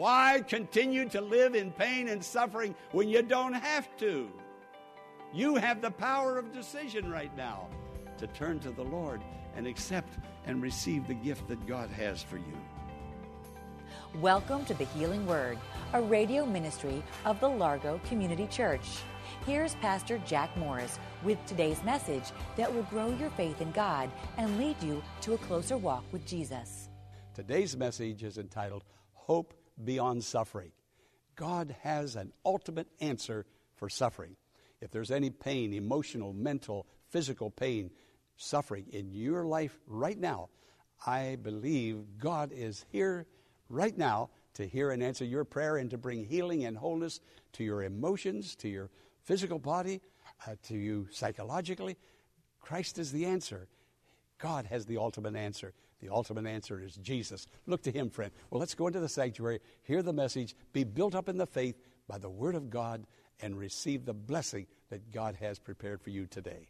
Why continue to live in pain and suffering when you don't have to? You have the power of decision right now to turn to the Lord and accept and receive the gift that God has for you. Welcome to the Healing Word, a radio ministry of the Largo Community Church. Here's Pastor Jack Morris with today's message that will grow your faith in God and lead you to a closer walk with Jesus. Today's message is entitled Hope Beyond Suffering. God has an ultimate answer for suffering. If there's any pain, emotional, mental, physical pain, suffering in your life right now, I believe God is here right now to hear and answer your prayer and to bring healing and wholeness to your emotions, to your physical body, uh, to you psychologically. Christ is the answer. God has the ultimate answer. The ultimate answer is Jesus. Look to Him, friend. Well, let's go into the sanctuary, hear the message, be built up in the faith by the Word of God, and receive the blessing that God has prepared for you today.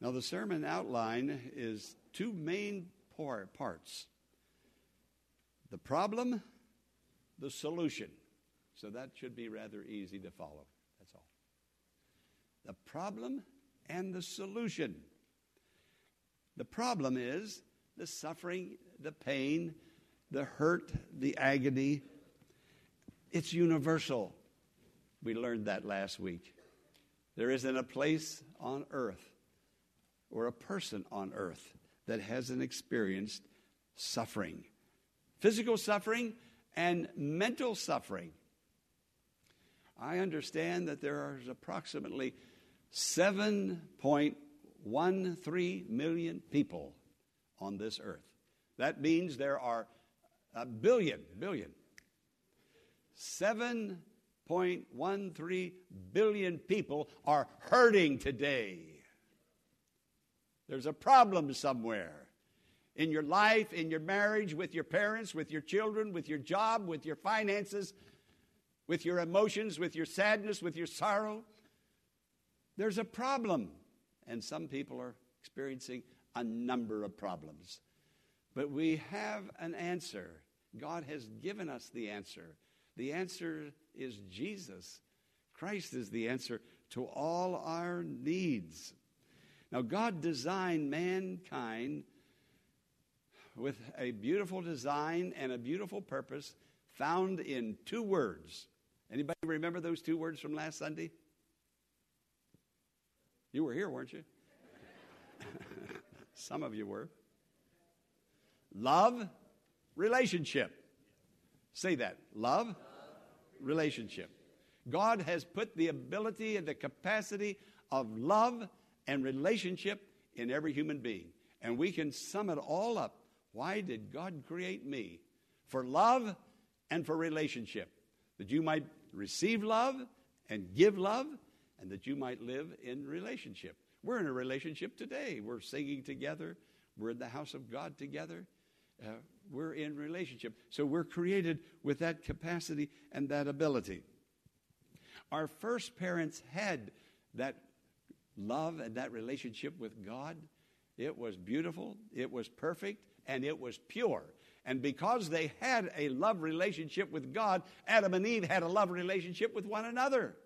Now, the sermon outline is two main parts the problem, the solution. So that should be rather easy to follow. That's all. The problem and the solution. The problem is the suffering, the pain, the hurt, the agony. It's universal. We learned that last week. There isn't a place on earth or a person on earth that hasn't experienced suffering physical suffering and mental suffering. I understand that there are approximately 7.13 million people on this earth. That means there are a billion, billion, 7.13 billion people are hurting today. There's a problem somewhere in your life, in your marriage, with your parents, with your children, with your job, with your finances, with your emotions, with your sadness, with your sorrow. There's a problem. And some people are experiencing a number of problems. But we have an answer. God has given us the answer. The answer is Jesus. Christ is the answer to all our needs. Now, God designed mankind with a beautiful design and a beautiful purpose found in two words. Anybody remember those two words from last Sunday? You were here, weren't you? Some of you were. Love, relationship. Say that. Love, relationship. God has put the ability and the capacity of love and relationship in every human being. And we can sum it all up why did God create me? For love and for relationship. That you might receive love and give love, and that you might live in relationship. We're in a relationship today. We're singing together, we're in the house of God together. Uh, we're in relationship. So we're created with that capacity and that ability. Our first parents had that love and that relationship with God. It was beautiful, it was perfect, and it was pure. And because they had a love relationship with God, Adam and Eve had a love relationship with one another.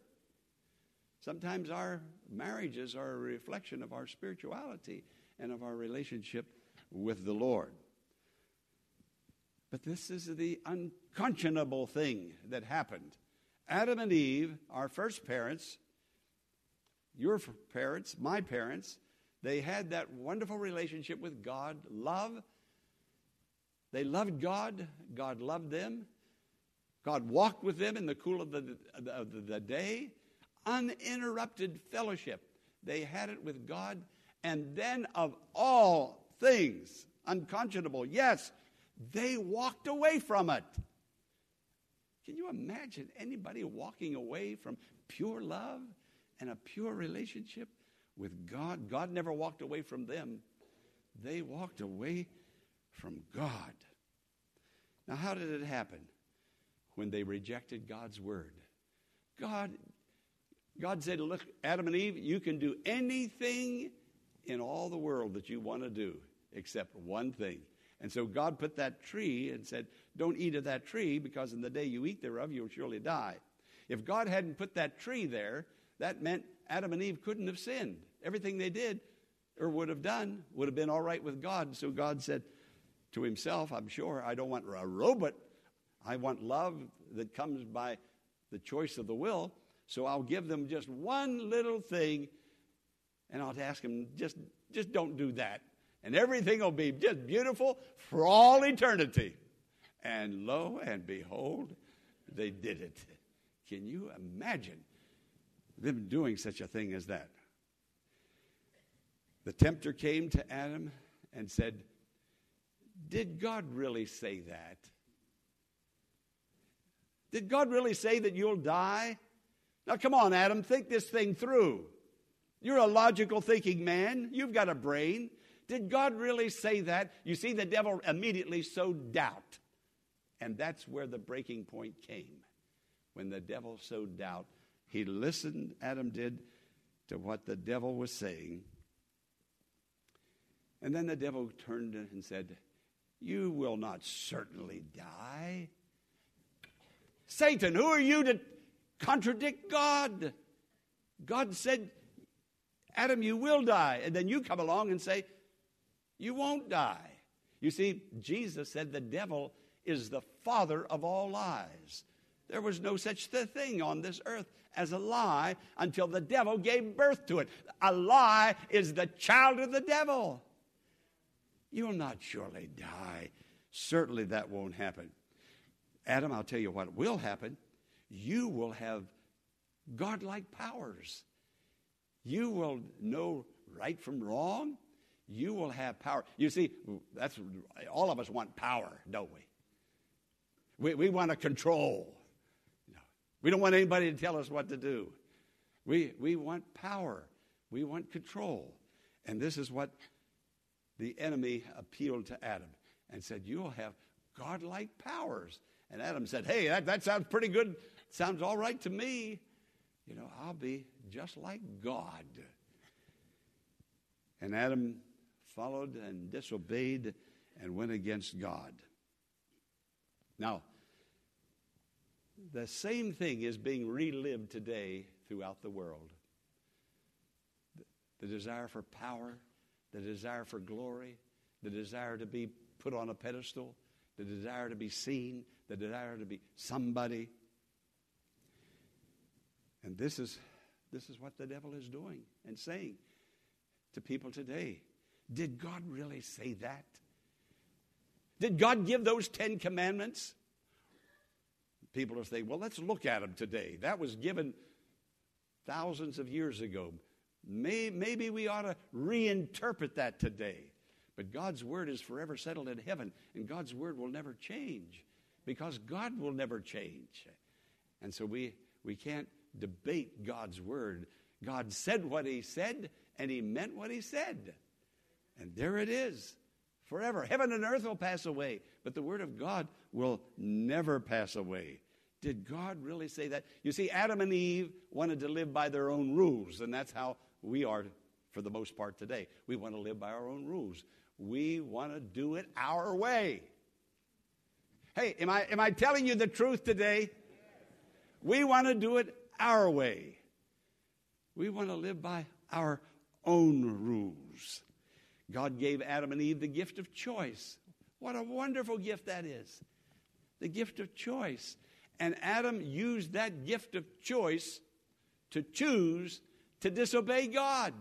Sometimes our marriages are a reflection of our spirituality and of our relationship with the Lord. But this is the unconscionable thing that happened. Adam and Eve, our first parents, your parents, my parents, they had that wonderful relationship with God, love they loved God, God loved them. God walked with them in the cool of the, of the day. Uninterrupted fellowship. They had it with God. And then, of all things, unconscionable, yes, they walked away from it. Can you imagine anybody walking away from pure love and a pure relationship with God? God never walked away from them, they walked away from God. Now, how did it happen? When they rejected God's word. God, God said, Look, Adam and Eve, you can do anything in all the world that you want to do except one thing. And so God put that tree and said, Don't eat of that tree because in the day you eat thereof, you'll surely die. If God hadn't put that tree there, that meant Adam and Eve couldn't have sinned. Everything they did or would have done would have been all right with God. So God said to himself, I'm sure, I don't want a robot. I want love that comes by the choice of the will. So I'll give them just one little thing and I'll ask them, just, just don't do that and everything will be just beautiful for all eternity. And lo and behold, they did it. Can you imagine them doing such a thing as that? The tempter came to Adam and said, Did God really say that? Did God really say that you'll die? Now, come on, Adam, think this thing through. You're a logical thinking man. You've got a brain. Did God really say that? You see, the devil immediately sowed doubt. And that's where the breaking point came. When the devil sowed doubt, he listened, Adam did, to what the devil was saying. And then the devil turned and said, You will not certainly die. Satan, who are you to contradict God? God said, Adam, you will die. And then you come along and say, you won't die. You see, Jesus said the devil is the father of all lies. There was no such thing on this earth as a lie until the devil gave birth to it. A lie is the child of the devil. You'll not surely die. Certainly that won't happen. Adam, I'll tell you what will happen. You will have godlike powers. You will know right from wrong you will have power. You see, that's all of us want power, don't we? We, we want to control. We don't want anybody to tell us what to do. We, we want power. We want control. And this is what the enemy appealed to Adam and said, You'll have godlike powers. And Adam said, Hey, that, that sounds pretty good. Sounds all right to me. You know, I'll be just like God. And Adam followed and disobeyed and went against God. Now, the same thing is being relived today throughout the world. The desire for power, the desire for glory, the desire to be put on a pedestal, the desire to be seen, the desire to be somebody. And this is, this is what the devil is doing and saying to people today. Did God really say that? Did God give those Ten Commandments? People will say, well, let's look at them today. That was given thousands of years ago. maybe we ought to reinterpret that today. But God's word is forever settled in heaven, and God's word will never change because God will never change. And so we, we can't debate God's word. God said what he said, and he meant what he said. And there it is forever. Heaven and earth will pass away, but the word of God will never pass away. Did God really say that? You see, Adam and Eve wanted to live by their own rules, and that's how we are for the most part today. We want to live by our own rules. We want to do it our way. Hey, am I, am I telling you the truth today? We want to do it our way. We want to live by our own rules. God gave Adam and Eve the gift of choice. What a wonderful gift that is. The gift of choice. And Adam used that gift of choice to choose to disobey God.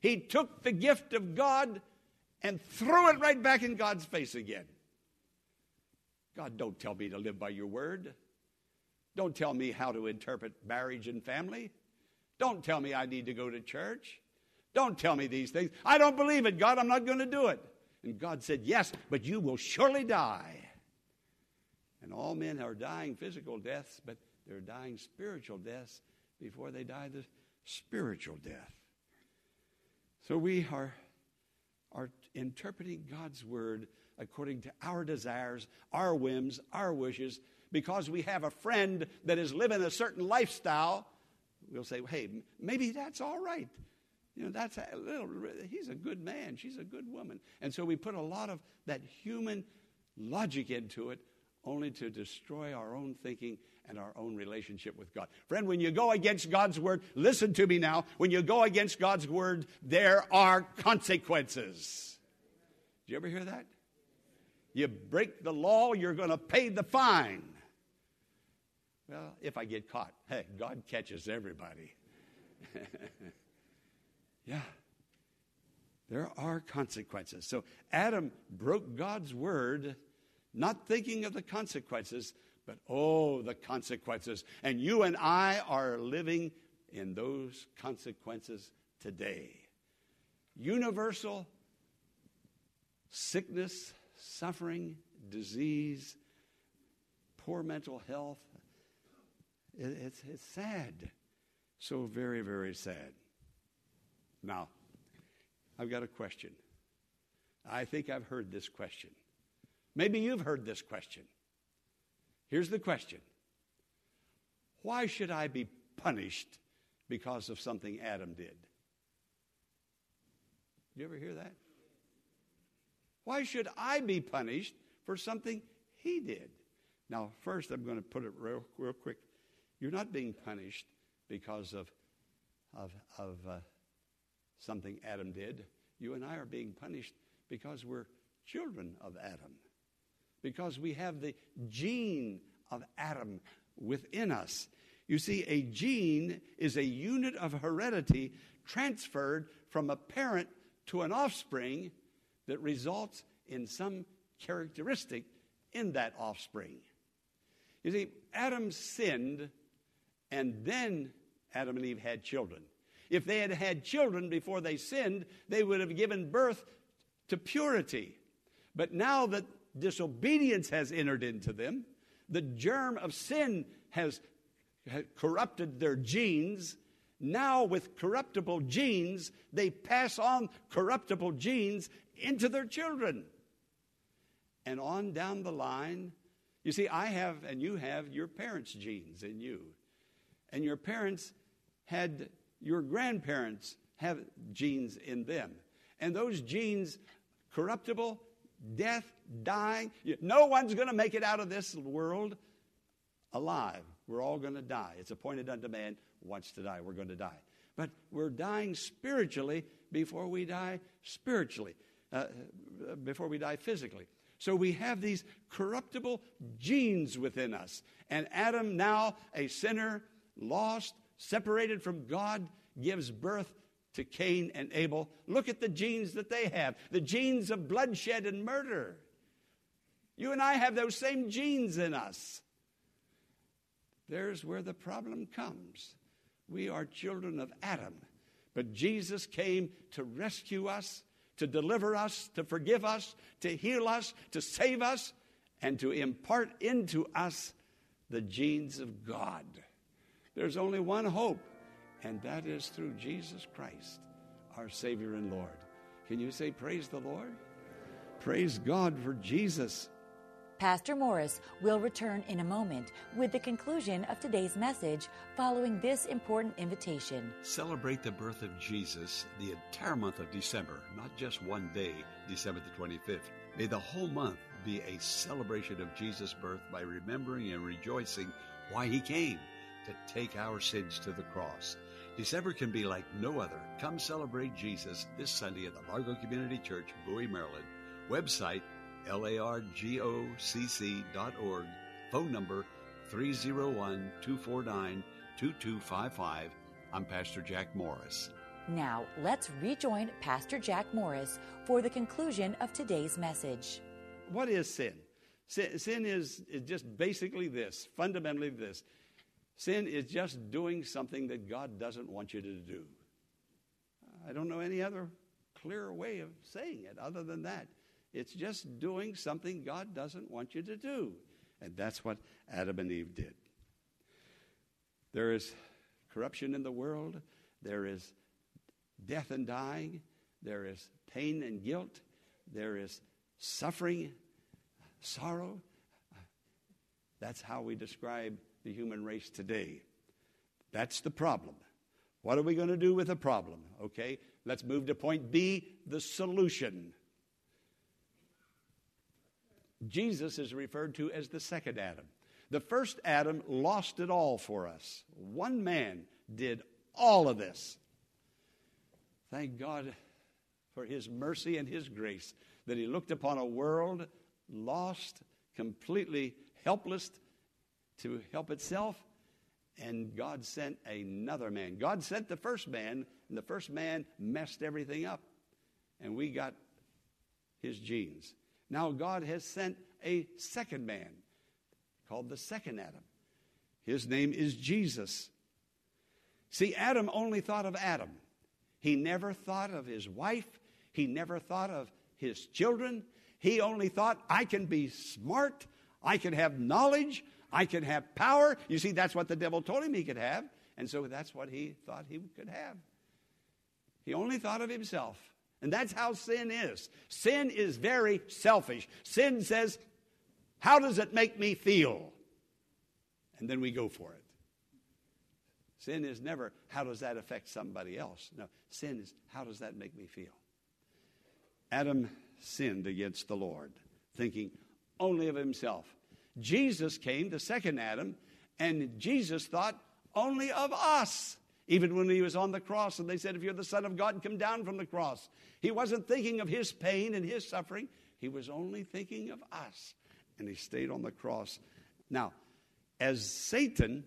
He took the gift of God and threw it right back in God's face again. God, don't tell me to live by your word. Don't tell me how to interpret marriage and family. Don't tell me I need to go to church. Don't tell me these things. I don't believe it, God. I'm not going to do it. And God said, Yes, but you will surely die. And all men are dying physical deaths, but they're dying spiritual deaths before they die the spiritual death. So we are, are interpreting God's word according to our desires, our whims, our wishes, because we have a friend that is living a certain lifestyle. We'll say, hey, maybe that's all right. You know, that's a little, he's a good man, she's a good woman. And so we put a lot of that human logic into it only to destroy our own thinking and our own relationship with God. Friend, when you go against God's word, listen to me now. When you go against God's word, there are consequences. Did you ever hear that? You break the law, you're going to pay the fine. Well, if I get caught, hey, God catches everybody. yeah. There are consequences. So Adam broke God's word not thinking of the consequences, but oh, the consequences. And you and I are living in those consequences today. Universal sickness, suffering, disease, poor mental health. It, it's, it's sad. So very, very sad. Now, I've got a question. I think I've heard this question. Maybe you've heard this question. Here's the question Why should I be punished because of something Adam did? You ever hear that? Why should I be punished for something he did? Now, first, I'm going to put it real, real quick. You're not being punished because of, of, of uh, something Adam did. You and I are being punished because we're children of Adam because we have the gene of Adam within us. You see, a gene is a unit of heredity transferred from a parent to an offspring that results in some characteristic in that offspring. You see, Adam sinned, and then Adam and Eve had children. If they had had children before they sinned, they would have given birth to purity. But now that disobedience has entered into them. The germ of sin has, corrupted their genes. Now, with corruptible genes, they pass on corruptible genes into their children. And on down the line, you see, I have and you have your parents' genes in you. And your parents had your grandparents have genes in them. And those genes, corruptible, death, dying. No one's going to make it out of this world alive. We're all going to die. It's appointed unto man once to die. We're going to die. But we're dying spiritually before we die spiritually, uh, before we die physically. So we have these corruptible genes within us. And Adam, now a sinner, lost, separated from God, gives birth to Cain and Abel. Look at the genes that they have the genes of bloodshed and murder. You and I have those same genes in us. There's where the problem comes. We are children of Adam, but Jesus came to rescue us, to deliver us, to forgive us, to heal us, to save us, and to impart into us the genes of God. There's only one hope and that is through Jesus Christ, our Savior and Lord. Can you say, Praise the Lord? Praise God for Jesus. Pastor Morris will return in a moment with the conclusion of today's message following this important invitation. Celebrate the birth of Jesus the entire month of December, not just one day, December the 25th. May the whole month be a celebration of Jesus' birth by remembering and rejoicing why he came to take our sins to the cross. December can be like no other. Come celebrate Jesus this Sunday at the Largo Community Church, Bowie, Maryland. Website largocc.org. Phone number 301 249 2255. I'm Pastor Jack Morris. Now, let's rejoin Pastor Jack Morris for the conclusion of today's message. What is sin? Sin, sin is, is just basically this, fundamentally this Sin is just doing something that God doesn't want you to do. I don't know any other clear way of saying it other than that. It's just doing something God doesn't want you to do. And that's what Adam and Eve did. There is corruption in the world, there is death and dying, there is pain and guilt, there is suffering, sorrow. That's how we describe the human race today. That's the problem. What are we going to do with the problem? Okay, let's move to point B the solution. Jesus is referred to as the second Adam. The first Adam lost it all for us. One man did all of this. Thank God for his mercy and his grace that he looked upon a world lost, completely helpless to help itself, and God sent another man. God sent the first man, and the first man messed everything up, and we got his genes. Now God has sent a second man called the second Adam. His name is Jesus. See, Adam only thought of Adam. He never thought of his wife. He never thought of his children. He only thought, I can be smart. I can have knowledge. I can have power. You see, that's what the devil told him he could have. And so that's what he thought he could have. He only thought of himself. And that's how sin is. Sin is very selfish. Sin says, How does it make me feel? And then we go for it. Sin is never, How does that affect somebody else? No, sin is, How does that make me feel? Adam sinned against the Lord, thinking only of himself. Jesus came, the second Adam, and Jesus thought only of us. Even when he was on the cross, and they said, If you're the Son of God, come down from the cross. He wasn't thinking of his pain and his suffering, he was only thinking of us. And he stayed on the cross. Now, as Satan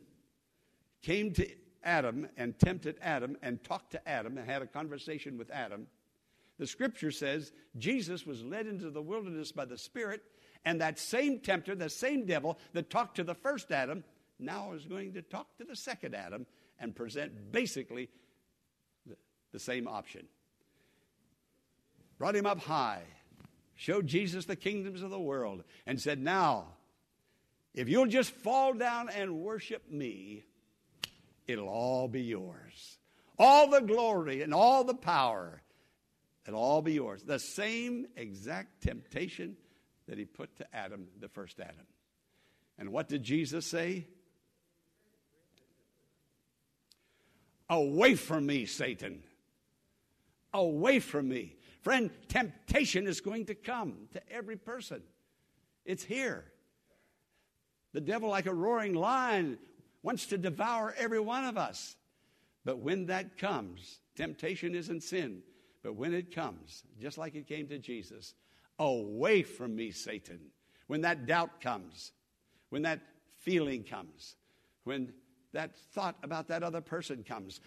came to Adam and tempted Adam and talked to Adam and had a conversation with Adam, the scripture says Jesus was led into the wilderness by the Spirit, and that same tempter, the same devil that talked to the first Adam, now is going to talk to the second Adam and present basically the, same option. Brought him up high, showed Jesus the kingdoms of the world, and said, Now, if you'll just fall down and worship me, it'll all be yours. All the glory and all the power, it'll all be yours. The same exact temptation that he put to Adam, the first Adam. And what did Jesus say? Away from me, Satan. Away from me. Friend, temptation is going to come to every person. It's here. The devil, like a roaring lion, wants to devour every one of us. But when that comes, temptation isn't sin. But when it comes, just like it came to Jesus, away from me, Satan. When that doubt comes, when that feeling comes, when that thought about that other person comes.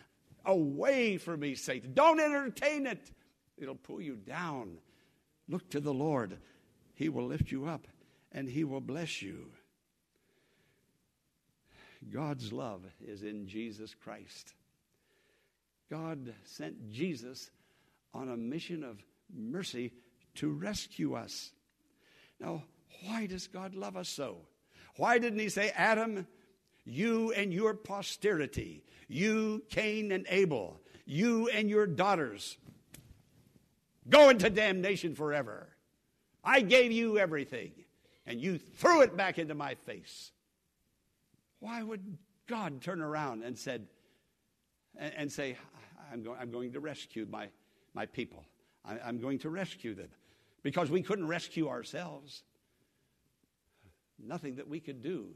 Away from me, Satan. Don't entertain it. It'll pull you down. Look to the Lord. He will lift you up and He will bless you. God's love is in Jesus Christ. God sent Jesus on a mission of mercy to rescue us. Now, why does God love us so? Why didn't He say, Adam, you and your posterity, you, Cain and Abel, you and your daughters, go into damnation forever. I gave you everything, and you threw it back into my face. Why would God turn around and said and, say, I'm, I'm, going to rescue my, my people. I'm going to rescue them. Because we couldn't rescue ourselves. Nothing that we could do.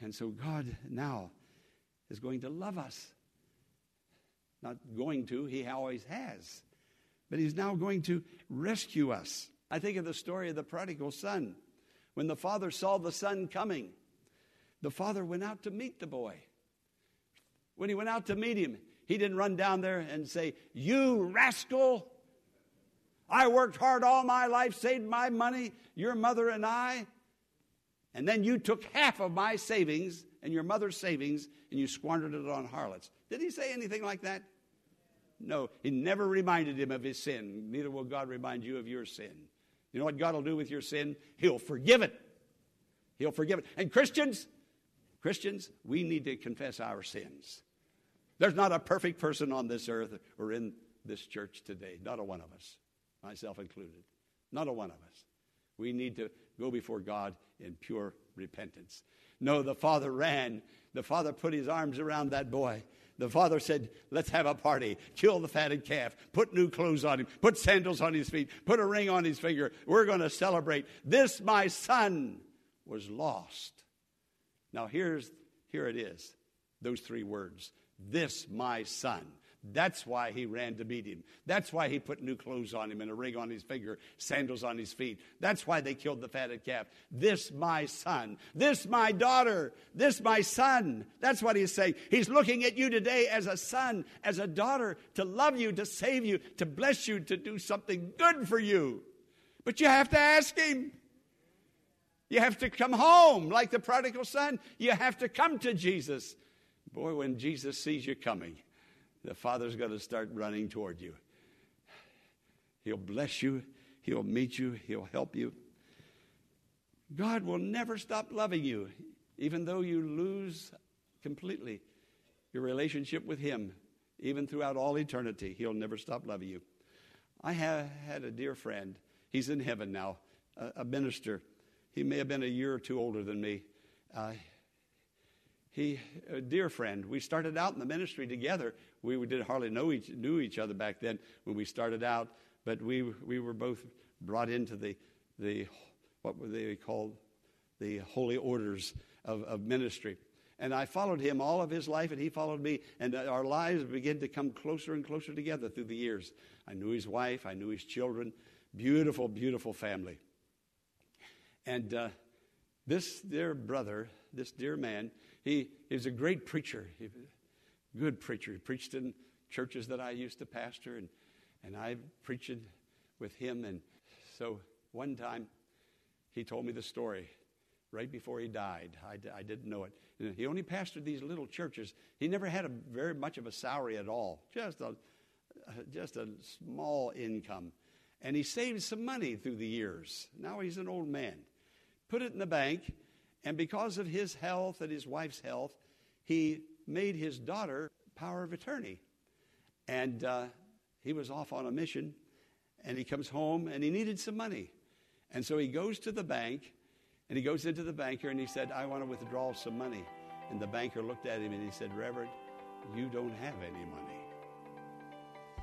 And so God now is going to love us. Not going to, He always has. But He's now going to rescue us. I think of the story of the prodigal son. When the father saw the son coming, the father went out to meet the boy. When he went out to meet him, he didn't run down there and say, You rascal! I worked hard all my life, saved my money, your mother and I. And then you took half of my savings and your mother's savings and you squandered it on harlots. Did he say anything like that? No, he never reminded him of his sin. Neither will God remind you of your sin. You know what God will do with your sin? He'll forgive it. He'll forgive it. And Christians, Christians, we need to confess our sins. There's not a perfect person on this earth or in this church today. Not a one of us, myself included. Not a one of us. We need to go before God in pure repentance. No, the father ran. The father put his arms around that boy. The father said, Let's have a party. Kill the fatted calf. Put new clothes on him. Put sandals on his feet. Put a ring on his finger. We're going to celebrate. This, my son, was lost. Now, here's, here it is those three words. This, my son. That's why he ran to meet him. That's why he put new clothes on him and a ring on his finger, sandals on his feet. That's why they killed the fatted calf. This my son. This my daughter. This my son. That's what he's saying. He's looking at you today as a son, as a daughter, to love you, to save you, to bless you, to do something good for you. But you have to ask him. You have to come home like the prodigal son. You have to come to Jesus. Boy, when Jesus sees you coming, the Father's going to start running toward you. He'll bless you, He'll meet you, He'll help you. God will never stop loving you, even though you lose completely your relationship with Him, even throughout all eternity. He'll never stop loving you. I have had a dear friend, he's in heaven now, a, minister. He may have been a year or two older than me. Uh, he, a dear friend, we started out in the ministry together. We didn't hardly know each, knew each other back then when we started out, but we, we were both brought into the, the what were they called? The holy orders of, of ministry. And I followed him all of his life, and he followed me. And our lives began to come closer and closer together through the years. I knew his wife, I knew his children. Beautiful, beautiful family. And uh, this dear brother, this dear man, he, he was a great preacher, he good preacher. He preached in churches that I used to pastor, and, and I preached with him. And so one time he told me the story right before he died. I, I didn't know it. He only pastored these little churches. He never had a very much of a salary at all, just a, just a small income. And he saved some money through the years. Now he's an old man. Put it in the bank and because of his health and his wife's health, he made his daughter power of attorney. And uh, he was off on a mission, and he comes home and he needed some money. And so he goes to the bank, and he goes into the banker and he said, I want to withdraw some money. And the banker looked at him and he said, Reverend, you don't have any money.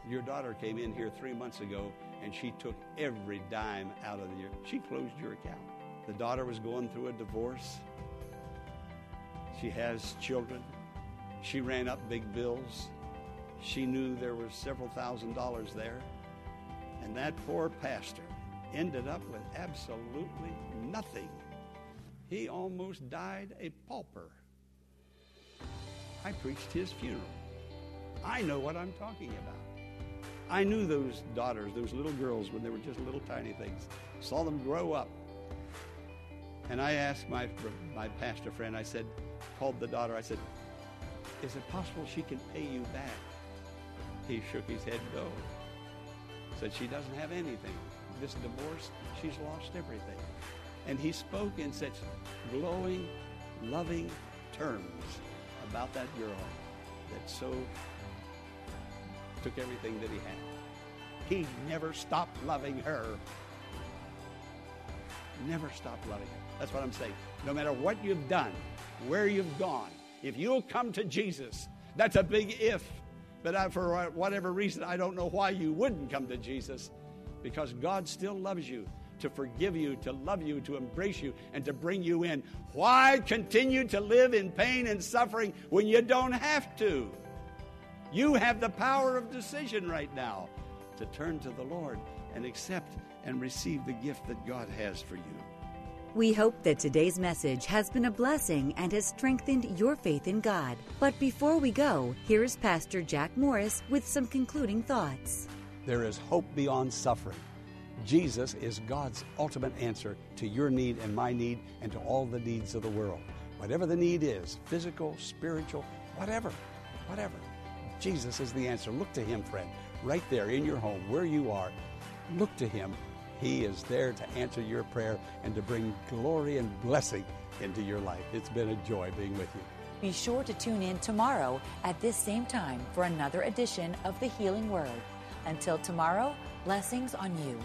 Your daughter came in here three months ago and she took every dime out of your, she closed your account. The daughter was going through a divorce. She has children. She ran up big bills. She knew there was several thousand dollars there. And that poor pastor ended up with absolutely nothing. He almost died a pauper. I preached his funeral. I know what I'm talking about. I knew those daughters, those little girls, when they were just little tiny things. Saw them grow up. And I asked my, my pastor friend, I said, called the daughter, I said, is it possible she can pay you back? He shook his head no. Said she doesn't have anything. This divorce, she's lost everything. And he spoke in such glowing, loving terms about that girl that so took everything that he had. He never stopped loving her. Never stopped loving her. That's what I'm saying. No matter what you've done, where you've gone, if you'll come to Jesus, that's a big if. But I, for whatever reason, I don't know why you wouldn't come to Jesus because God still loves you to forgive you, to love you, to embrace you, and to bring you in. Why continue to live in pain and suffering when you don't have to? You have the power of decision right now to turn to the Lord and accept and receive the gift that God has for you. We hope that today's message has been a blessing and has strengthened your faith in God. But before we go, here is Pastor Jack Morris with some concluding thoughts. There is hope beyond suffering. Jesus is God's ultimate answer to your need and my need and to all the needs of the world. Whatever the need is physical, spiritual, whatever, whatever. Jesus is the answer. Look to Him, friend, right there in your home, where you are. Look to Him he is there to answer your prayer and to bring glory and blessing into your life. It's been a joy being with you. Be sure to tune in tomorrow at this same time for another edition of the Healing Word. Until tomorrow, blessings on you.